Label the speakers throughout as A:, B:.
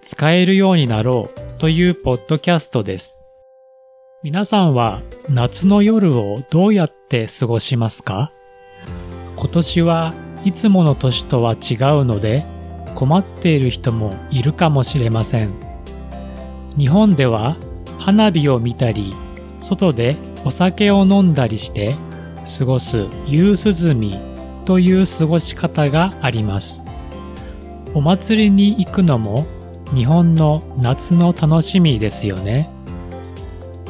A: 使えるようになろうというポッドキャストです。皆さんは夏の夜をどうやって過ごしますか？今年はいつもの年とは違うので困っている人もいるかもしれません。日本では花火を見たり外でお酒を飲んだりして過ごす夕涼みという過ごし方があります。お祭りに行くのも日本の夏の楽しみですよね。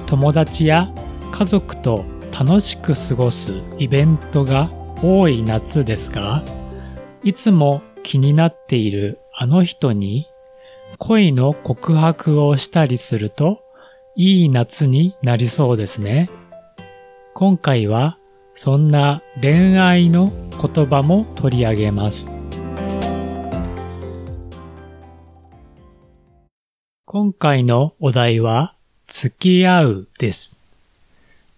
A: 友達や家族と楽しく過ごすイベントが多い夏ですが、いつも気になっているあの人に恋の告白をしたりするといい夏になりそうですね。今回はそんな恋愛の言葉も取り上げます。今回のお題は付き合うです。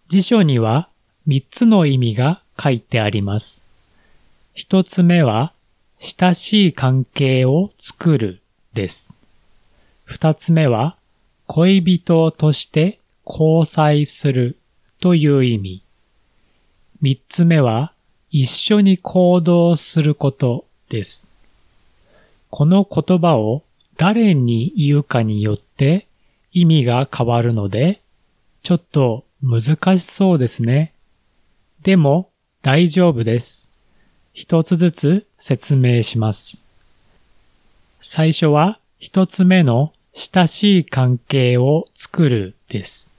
A: 辞書には3つの意味が書いてあります。1つ目は親しい関係を作るです。2つ目は恋人として交際するという意味。三つ目は、一緒に行動することです。この言葉を誰に言うかによって意味が変わるので、ちょっと難しそうですね。でも大丈夫です。一つずつ説明します。最初は一つ目の親しい関係を作るです。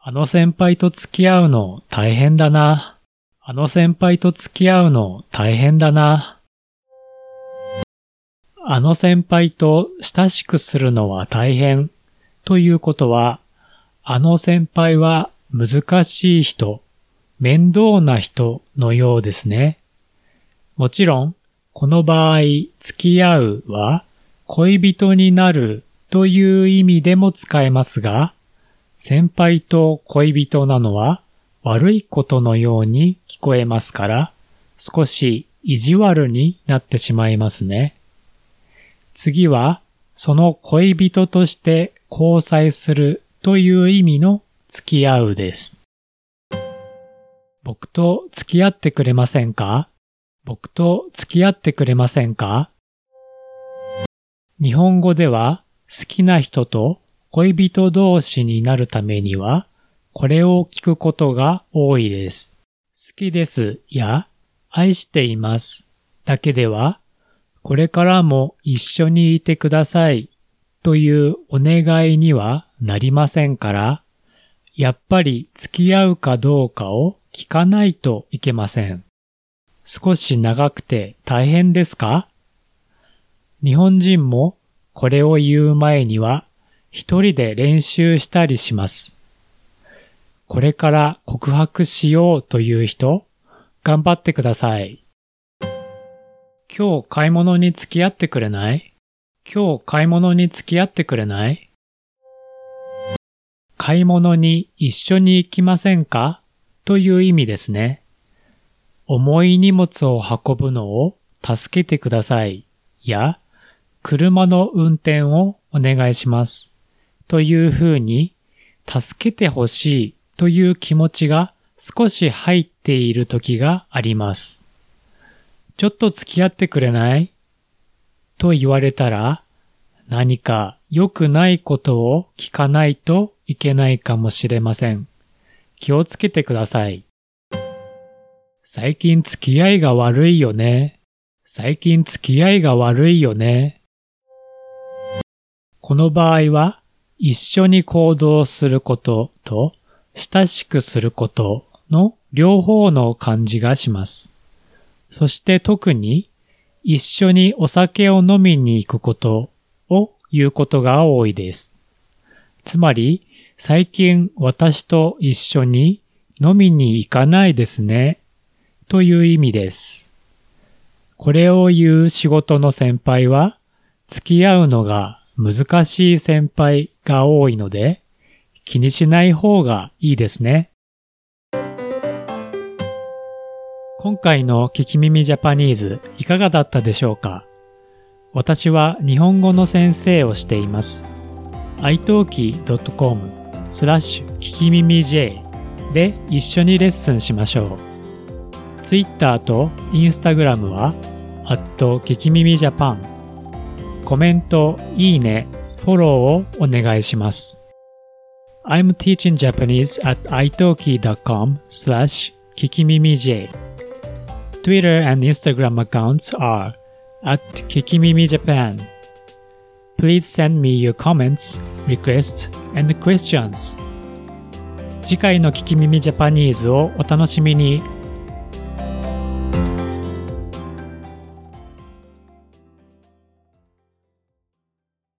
A: あの先輩と付き合うの大変だな。あの先輩と付き合うの大変だな。あの先輩と親しくするのは大変ということは、あの先輩は難しい人、面倒な人のようですね。もちろん、この場合、付き合うは恋人になるという意味でも使えますが、先輩と恋人なのは悪いことのように聞こえますから、少し意地悪になってしまいますね。次は、その恋人として交際するという意味の付き合うです。僕と付き合ってくれませんか？僕と付き合ってくれませんか？日本語では好きな人と恋人同士になるためには、これを聞くことが多いです。好きですや愛していますだけでは、これからも一緒にいてくださいというお願いにはなりませんから、やっぱり付き合うかどうかを聞かないといけません。少し長くて大変ですか？日本人もこれを言う前には一人で練習したりします。これから告白しようという人、頑張ってください。今日買い物に付き合ってくれない？今日買い物に付き合ってくれない？買い物に一緒に行きませんか？という意味ですね。重い荷物を運ぶのを助けてください。や、車の運転をお願いします。というふうに、助けてほしいという気持ちが少し入っている時があります。ちょっと付き合ってくれない？と言われたら、何か良くないことを聞かないといけないかもしれません。気をつけてください。最近付き合いが悪いよね。最近付き合いが悪いよね。この場合は、一緒に行動することと親しくすることの両方の感じがします。そして特に一緒にお酒を飲みに行くことを言うことが多いです。つまり、最近私と一緒に飲みに行かないですね、という意味です。これを言う仕事の先輩は、付き合うのが難しい先輩が多いので、気にしない方がいいですね。今回の聞き耳ジャパニーズいかがだったでしょうか？私は日本語の先生をしています。italki.com スラッシュ聞き耳 J で一緒にレッスンしましょう。Twitter と Instagram は、アット聞き耳ジャパン。コメント、いいね、フォローをお願いします。I'm teaching Japanese at italki.com slash 聞き耳 J Twitter and Instagram accounts are at Kikimimi Japan. Please send me your comments, requests, and questions. 次回の聞き耳ジャパニーズをお楽しみに。